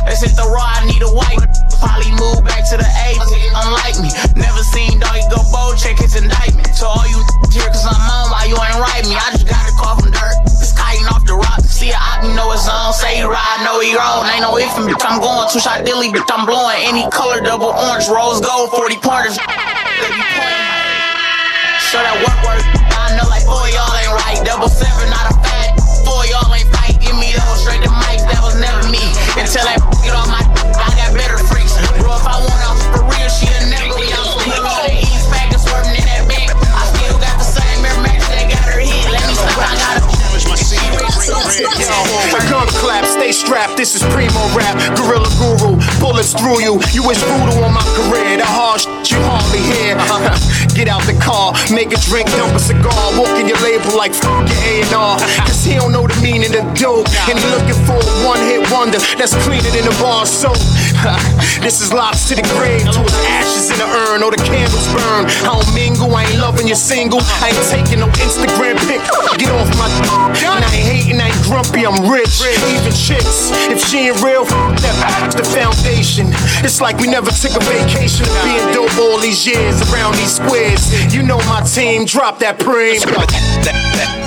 Let's hit the raw, I need a white. Probably move back to the A, unlike me. Never seen doggy go bold, check his indictment. To all you here, cause I'm on, why you ain't write me? I just got a call from dirt. It's kiting off the rock. See, I can know it's on. Say he ride, know he wrong. Ain't no if him, bitch. I'm going two shot dilly, bitch. I'm blowing any color, double orange, rose gold, 40 pointers. Show that work, work. I know like four y'all ain't right. Double seven, not a fat. Four y'all ain't fight. Give me those straight to mics. That was never me. Until I get on my, Bullets through you. You wish voodoo on my career. The harsh you hardly hear. <laughs> Get out the car, make a drink, dump a cigar. Walk in your label like f your A&R. Cause he don't know the meaning of dope. And he looking for a one hit wonder that's cleaner than a bar soap. This is LOX to the grave, to his ashes in the urn or the candles burn. I don't mingle, I ain't loving you single. I ain't taking no Instagram pic. Get off my and I ain't hating, I ain't grumpy, I'm rich. Even chicks, if she ain't real, f- that the foundation. It's like we never took a vacation of being dope all these years around these squares. You know my team, drop that preem. The, the,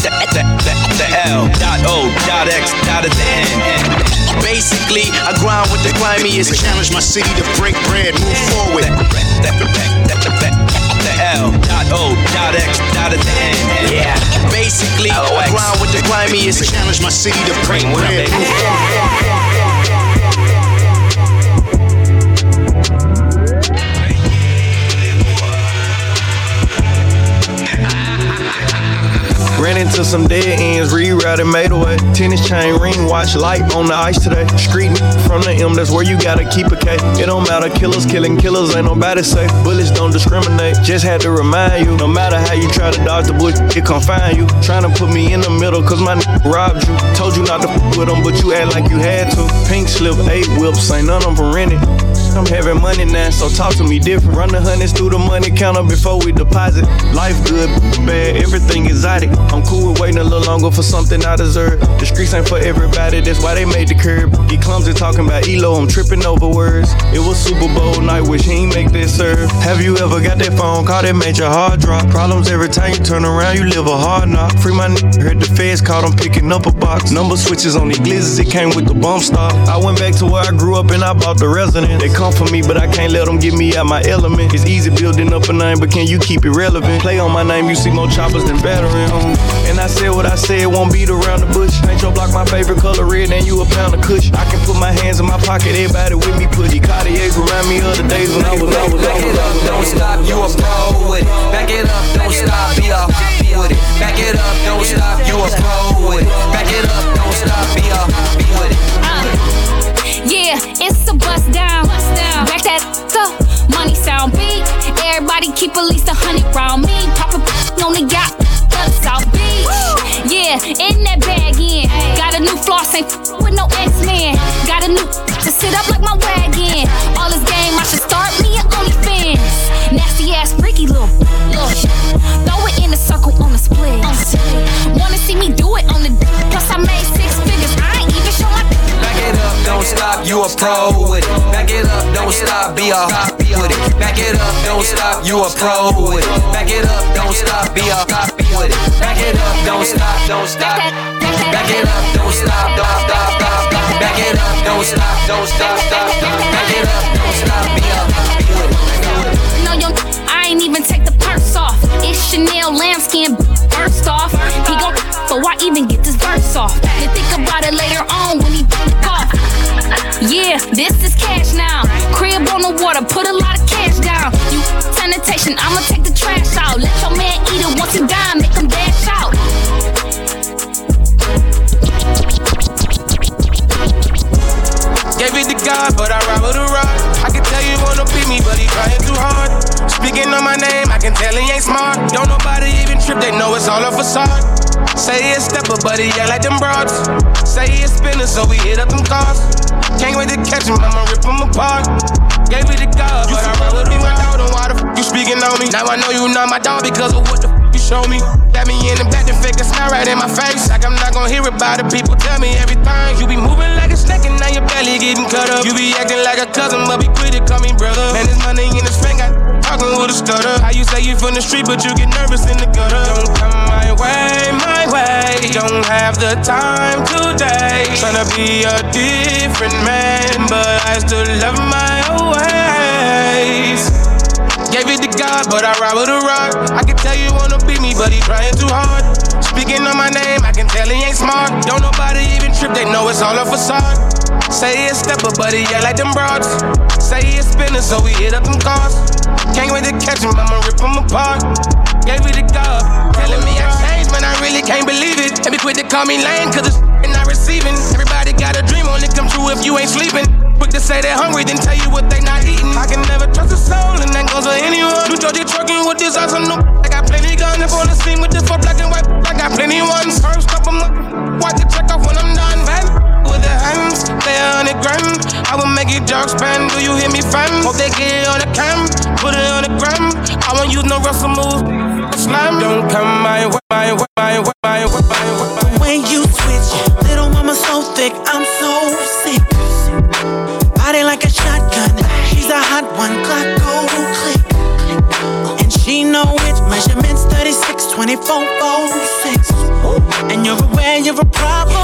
the, the, the, the L dot O dot X dot at the end. Basically, I grind with the grimiest. Challenge my city to break bread, move forward. The, L the end. Yeah, basically, I grind with the grimiest. Challenge my city to break bread, move forward. Ran into some dead ends, rerouted, made away. Tennis chain, ring, watch light on the ice today. Street from the M, that's where you gotta keep a K. It don't matter, killers killing killers, ain't nobody safe. Bullets don't discriminate, just had to remind you. No matter how you try to dodge the bush, it can find you. Trying to put me in the middle, cause my n- robbed you. Told you not to f with them, but you act like you had to. Pink slip, eight whips, ain't none of them rented. I'm having money now, so talk to me different. Run the hundreds through the money counter before we deposit. Life good, bad, everything exotic. I'm cool with waiting a little longer for something I deserve. The streets ain't for everybody, that's why they made the curb. Get clumsy talking about Elo, I'm tripping over words. It was Super Bowl night, wish he ain't make that serve. Have you ever got that phone call that made your heart drop? Problems every time you turn around, you live a hard knock. Free my n- heard the feds caught him picking up a box. Number switches on the glizzes, it came with the bump stop. I went back to where I grew up and I bought the residence. They come for me, but I can't let them get me out my element. It's easy building up a name, but can you keep it relevant? Play on my name, you see more choppers than veteran. Um, and I said what I said, won't beat around the bush. Ain't your block my favorite color, red, and you a pound of kush. I can put my hands in my pocket, everybody with me put it. Cartier remind me of the days when I was, I was, I Back it up, don't stop, you a pro with it. Back it up, don't stop, be a with it. Back it up, don't stop, you a pro with it. Back it up, don't stop, be a Back that up. Money sound big. Everybody keep at least a hundred round me. Pop a <laughs> on the yacht. up South Beach. Yeah, in that bag in. Got a new floss, <laughs> ain't with no X-Men. Got a new <laughs> to sit up like my wagon. All this game, I should start me an OnlyFans. Nasty ass, freaky little, little. Throw it in the circle on the split. Wanna see me do it on the plus I made six figures. I don't stop, you a pro with it. Back it up, don't stop, be a with it. Back it up, don't stop, you a pro with it. Back it up, don't stop, be a with with it. Back it up, don't stop, don't stop. Back it up, don't stop, don't stop, stop, stop. Back it up, don't stop, don't stop, stop, stop. Back it up, don't stop, be up, be with it. No, yo, I ain't even take the purse off. It's Chanel lambskin burst off. He gon' so I even get this verse off. Then think about it later on when he. Yeah, this is cash now. Crib on the water, put a lot of cash down. You sanitation, I'ma take the trash out. Let your man eat it once he done, make him dash out. Gave it to God, but I ride with a rock. I can tell you wanna beat me, but he trying too hard. Speaking on my name, I can tell he ain't smart. Don't nobody even trip, they know it's all a facade. Say he a stepper, but he act like them broads. Say he a spinner, so we hit up them cars. Can't wait to catch him, I'ma rip him apart. Gave it to God, but I ride with a rock. Then why the f you speaking on me? Now I know you not my dog because of what the f you show me. Got me in the back, then fake a smile right in my face. Like I'm not gonna hear about it. People tell me everything. You be moving like your belly getting cut up. You be acting like a cousin, but be quick to call me brother. Man, there's money in his finger. Talking with a stutter. How you say you from the street, but you get nervous in the gutter. Don't come my way, my way. Don't have the time today. Tryna be a different man, but I still love my old ways. Gave it to God, but I ride with a rock. I can tell you wanna beat me, but he trying too hard. Speaking on my name, I can tell he ain't smart. Don't nobody even trip, they know it's all a facade. Say he a stepper, but he act like them broads. Say he a spinner, so we hit up them cars. Can't wait to catch him, I'ma rip him apart. Gave it to God, telling me I changed, man, I really can't believe it. And be quick to call me lame, cause it's <laughs> not receiving. Everybody got a dream, only come true if you ain't sleeping. Quick to say they're hungry, then tell you what they not eating. I can never trust a soul, and that goes for anyone. You Georgia trucking with this awesome no. <laughs> I got plenty guns up on the scene with this for black and white. I got plenty ones. First up, I'm <laughs> watch the check off when I'm done, man. With the hands, it jog span. Do you hear me, fam? Hope they get it on the cam, put it on the gram. I won't use no Russell moves. Slam, don't come my way, my way, my way, my way, my way. When you switch, little mama so thick, I'm so sick. Body like a shotgun, she's a hot one, clock go click. And she know which measurements 36, 24, 46. And you're aware you're a problem,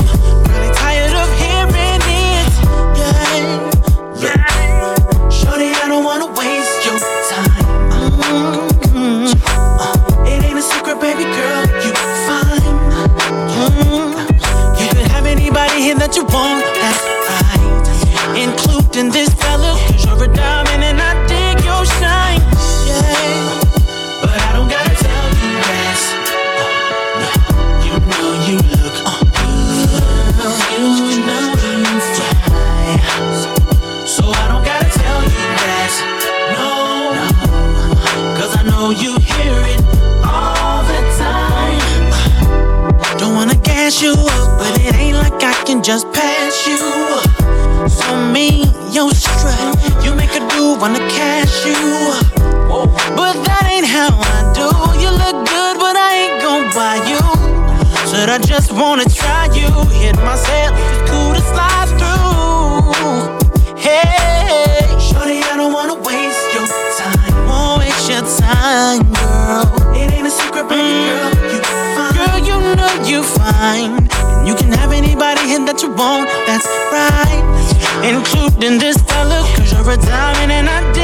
I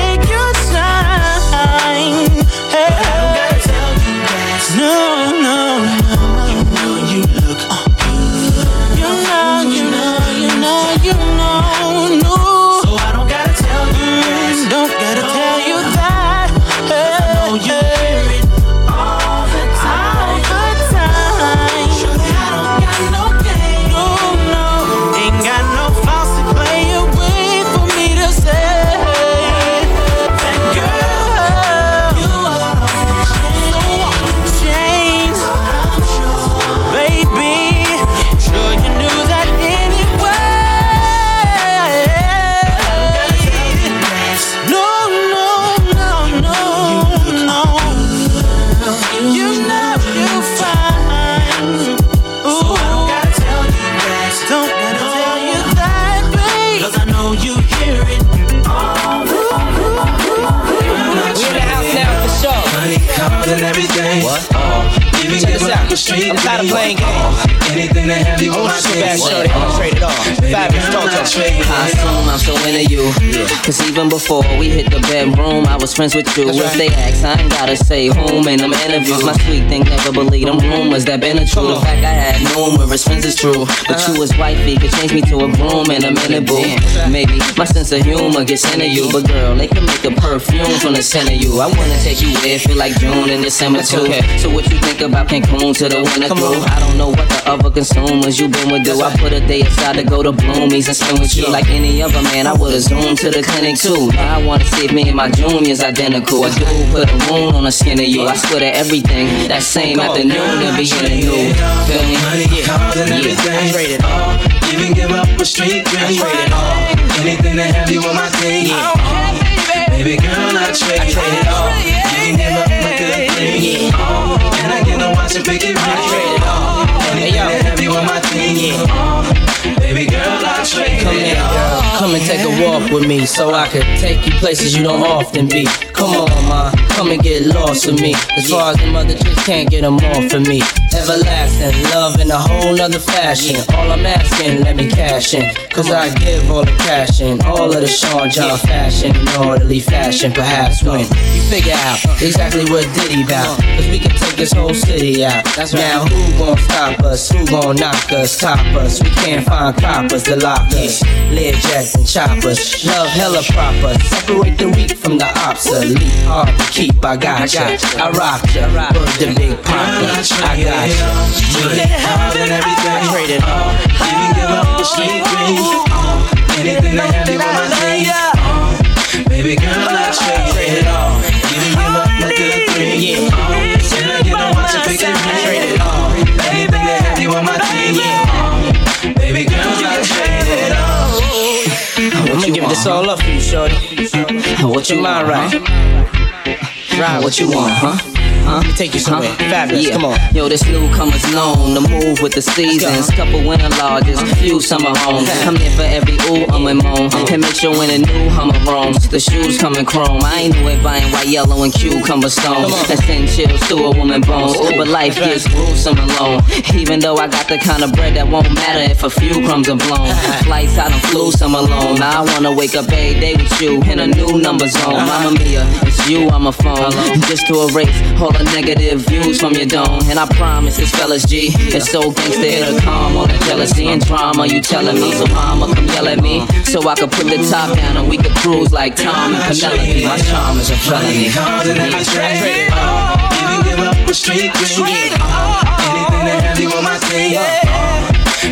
a street. I'm tired of playing games. Anything to have you on my team. Bad shorty, I'ma trade it off. Fabolous, don't touch. I assume I'm so into you. Cause even before we hit the bedroom, I was friends with you. If they ask, I ain't gotta say whom in them interviews. My sweet thing never believe them rumors that been a true. The fact I had numerous friends is true. But you was wifey could change me to a groom in a minute, boo. Maybe my sense of humor gets into you. But girl, they can make a perfume from the scent of you. I wanna take you there, feel like June and December too. So what you think about Cancun to the winter through? I don't know what the other consumers you been with do. I put a day aside to go to Bloomies and spend with you like any other man. I would've zoomed to the clinic too. Now I wanna see if me and my junior's identical. A dude put a wound on the skin of you. I swear to everything. That same afternoon and be in a new. Feel me? Cars and everything. Trade it all. Even give up a street dream. All. Oh, anything to have you on my team. Oh, baby girl, I trade, it all. Oh, you can give up my good thing. And I get to watch it pick it right. Trade it all. To have you on my team. Uh, baby girl, I trade Come all. come and take a walk with me so I could take you places you don't often be. Come on, ma, come and get lost with me. As far as the mother chicks can't get them off of me. Everlasting love in a whole nother fashion. All I'm asking, let me cash in. Cause I give all the cash in. All of the Sean John fashion in orderly fashion. Perhaps when you figure out exactly what Diddy bout. Cause we can take this whole city out. That's Now who gon' stop us? Who gon' knock us? Top us? We can't find coppers to lock us. Lead jacks and choppers. Love hella proper. Separate the weak from the obsolete. Hard to keep, I got ya. I rock ya. Word the big papa. I got ya. Cars and everything. Trade it all. Even give up a street dream. Anything to have you on my team. Baby girl, I trade it all. Even give up my good thing. And I get to watch it pick it Trade it all. Anything to have you on my team. Baby girl, I trade it all. I'ma give this all up for you, shorty. What you mind, right? Right, what you want, huh? Huh? Let me take you somewhere. Fabolous, Yeah. come on. Yo, this newcomer's known to move with the seasons. Couple winter lodges, few summer homes. I'm there for every ooh, I'm and moan. Uh-huh. And make sure when a new Hummer roams, the shoes coming chrome. I ain't doing buying white, yellow, and cucumber stones. That send chills to a woman bones. But life gets gruesome alone. Even though I got the kind of bread that won't matter if a few crumbs are blown. <laughs> Flights out and flew some alone. Now I wanna wake up every day with you in a new number zone. Uh-huh. Mama Mia, it's you on my phone. Just to erase all the negative views from your dome. And I promise this fella's G. It's so gangsta, it'll calm all the jealousy and drama you telling me. So mama, come yell at me. So I could put the top down and we could cruise like Tom and Penelope. My charm is a felony. Cars and I trade it all. Even give up a street dream. Anything to have you on my team.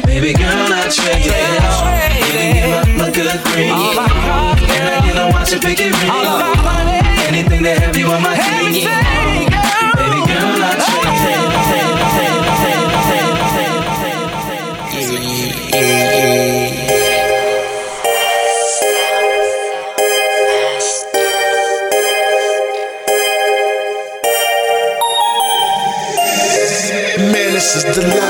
Baby girl, I trade it all. Even give up my good thing. And I get to watch it pick it ring. Anything to have you on my team. Baby girl, I trade it all. Man, this is the life.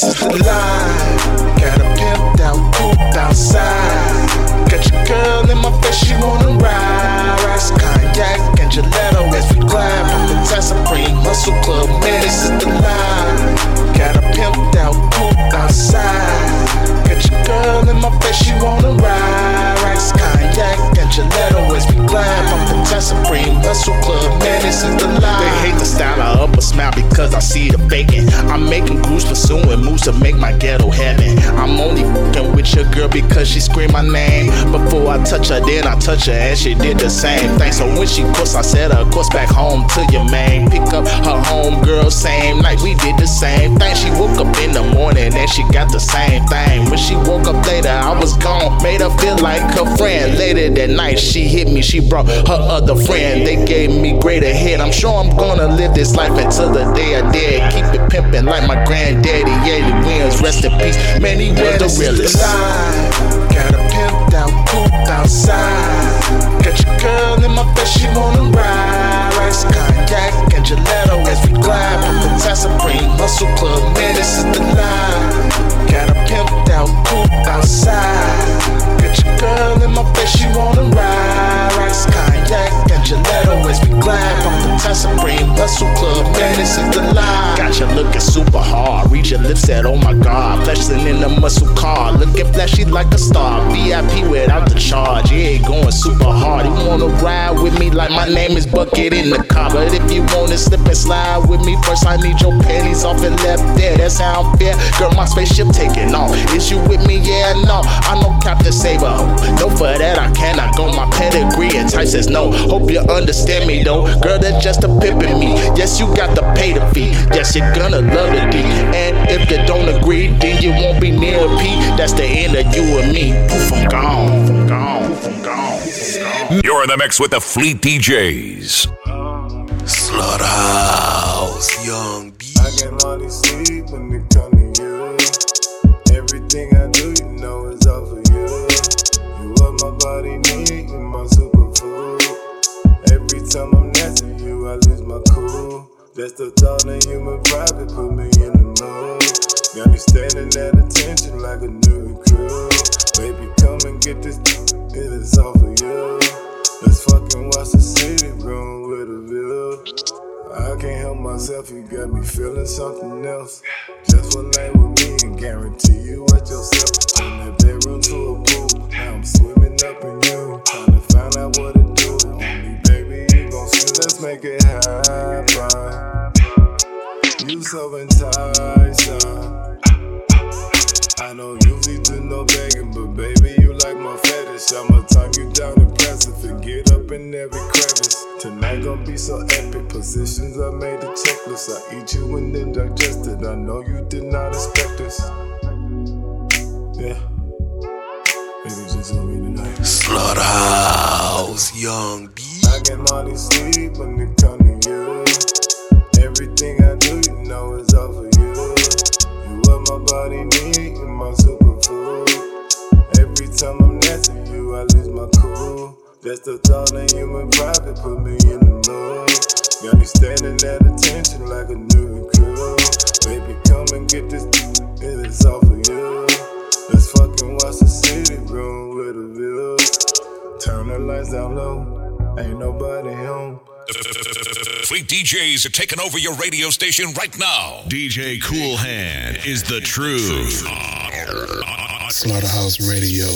This is the life. Got a pimped out coupe outside. Got your girl in my face, she wanna ride. Rice, cognac, and gelato as we glide. Pumping time supreme muscle club. Man, this is the life. Got a pimped out coupe outside. Got your girl in my face, she wanna ride. Rice, cognac, gelato as we glide. Pumping time supreme muscle club. Man, this is the life. They hate the style I up a smile because I see the bacon. I'm making grooves, pursuing moves to make my ghetto heaven. I'm only fucking with your girl because she screamed my name. Before I touch her, then I touch her, and she did the same thing. So when she course, I said her course back home to your man. Pick up her home girl, same night we did the same thing. She woke up in the morning and she got the same thing. When she woke up later, I was gone. Made her feel like her friend. Later that night, she hit me. She brought her other friend. They gave me greater head. I'm sure I'm gonna live this life until the day I dead. Keep it pimping like my granddaddy. Yeah, the wins, rest in peace. Man, he was the realest. Got a pimped out coupe outside. Got your girl in my face, she wanna ride. Rice, cognac, and gelato as we glide. Pumping time supreme muscle club. Man, this is the line. Got a pimped out Got your girl in my face, she wanna ride. Rice kayak and Gillette always be glad. Pump the time supreme, hustle club, man, this is the lie. Got you looking super hard. Read your lips, said, oh my god. Flexing in a muscle car, looking flashy like a star. VIP without the charge, yeah, going super hard. You wanna ride with me like my name is Bucket in the car. But if you wanna slip and slide with me, first I need your panties off and left there. That's how I'm fair. Girl, my spaceship taking off. Is you with me? Yeah, no. I know Captain Save Saber. No, for that I cannot go. My pedigree and type says no. Hope you understand me though, girl. That's just a pimpin' me. Yes, you got to pay the fee. Yes, you're gonna love the D. And if you don't agree, then you won't be near P. That's the end of you and me. Poof, I'm gone. I'm gone. I'm gone. You're in the mix with the Fleet DJs. Slaughterhouse, Young B. I get money sleep when You body need, you my superfood. Every time I'm next to you, I lose my cool. That's the thought of human private, put me in the mood. Got me standing at attention like a new recruit. Baby, come and get this, it is all for you. Let's fucking watch the city grown with a view. I can't help myself, you got me feeling something else. Just one night with me and guarantee you at yourself. From that bedroom to a pool, now I'm swimming up in you. Trying to find out what to do. Only baby, you gon' see, let's make it happen. You so enticing. Uh. I don't usually do no begging, but baby, like my fetish. I'ma time you down and press it, forget up in every crevice. Tonight gon' be so epic. Positions I made a checklist. I eat you and then digest it. I know you did not expect this. Yeah. Maybe just on me tonight. Slaughterhouse, Young B. I get money sleep when it come to you. Everything I do, you know, is all for you. You what my body need, you my superfood. Time I'm next to you, I lose my cool. That's the thought of human private, put me in the mood. Got me standing at attention like a new recruit. Baby, come and get this, it is all for you. Let's fucking watch the city grow with a view. Turn the lights down low, ain't nobody home. Fleet DJs are taking over your radio station right now. DJ Koolhand is the truth. Slaughta House Radio.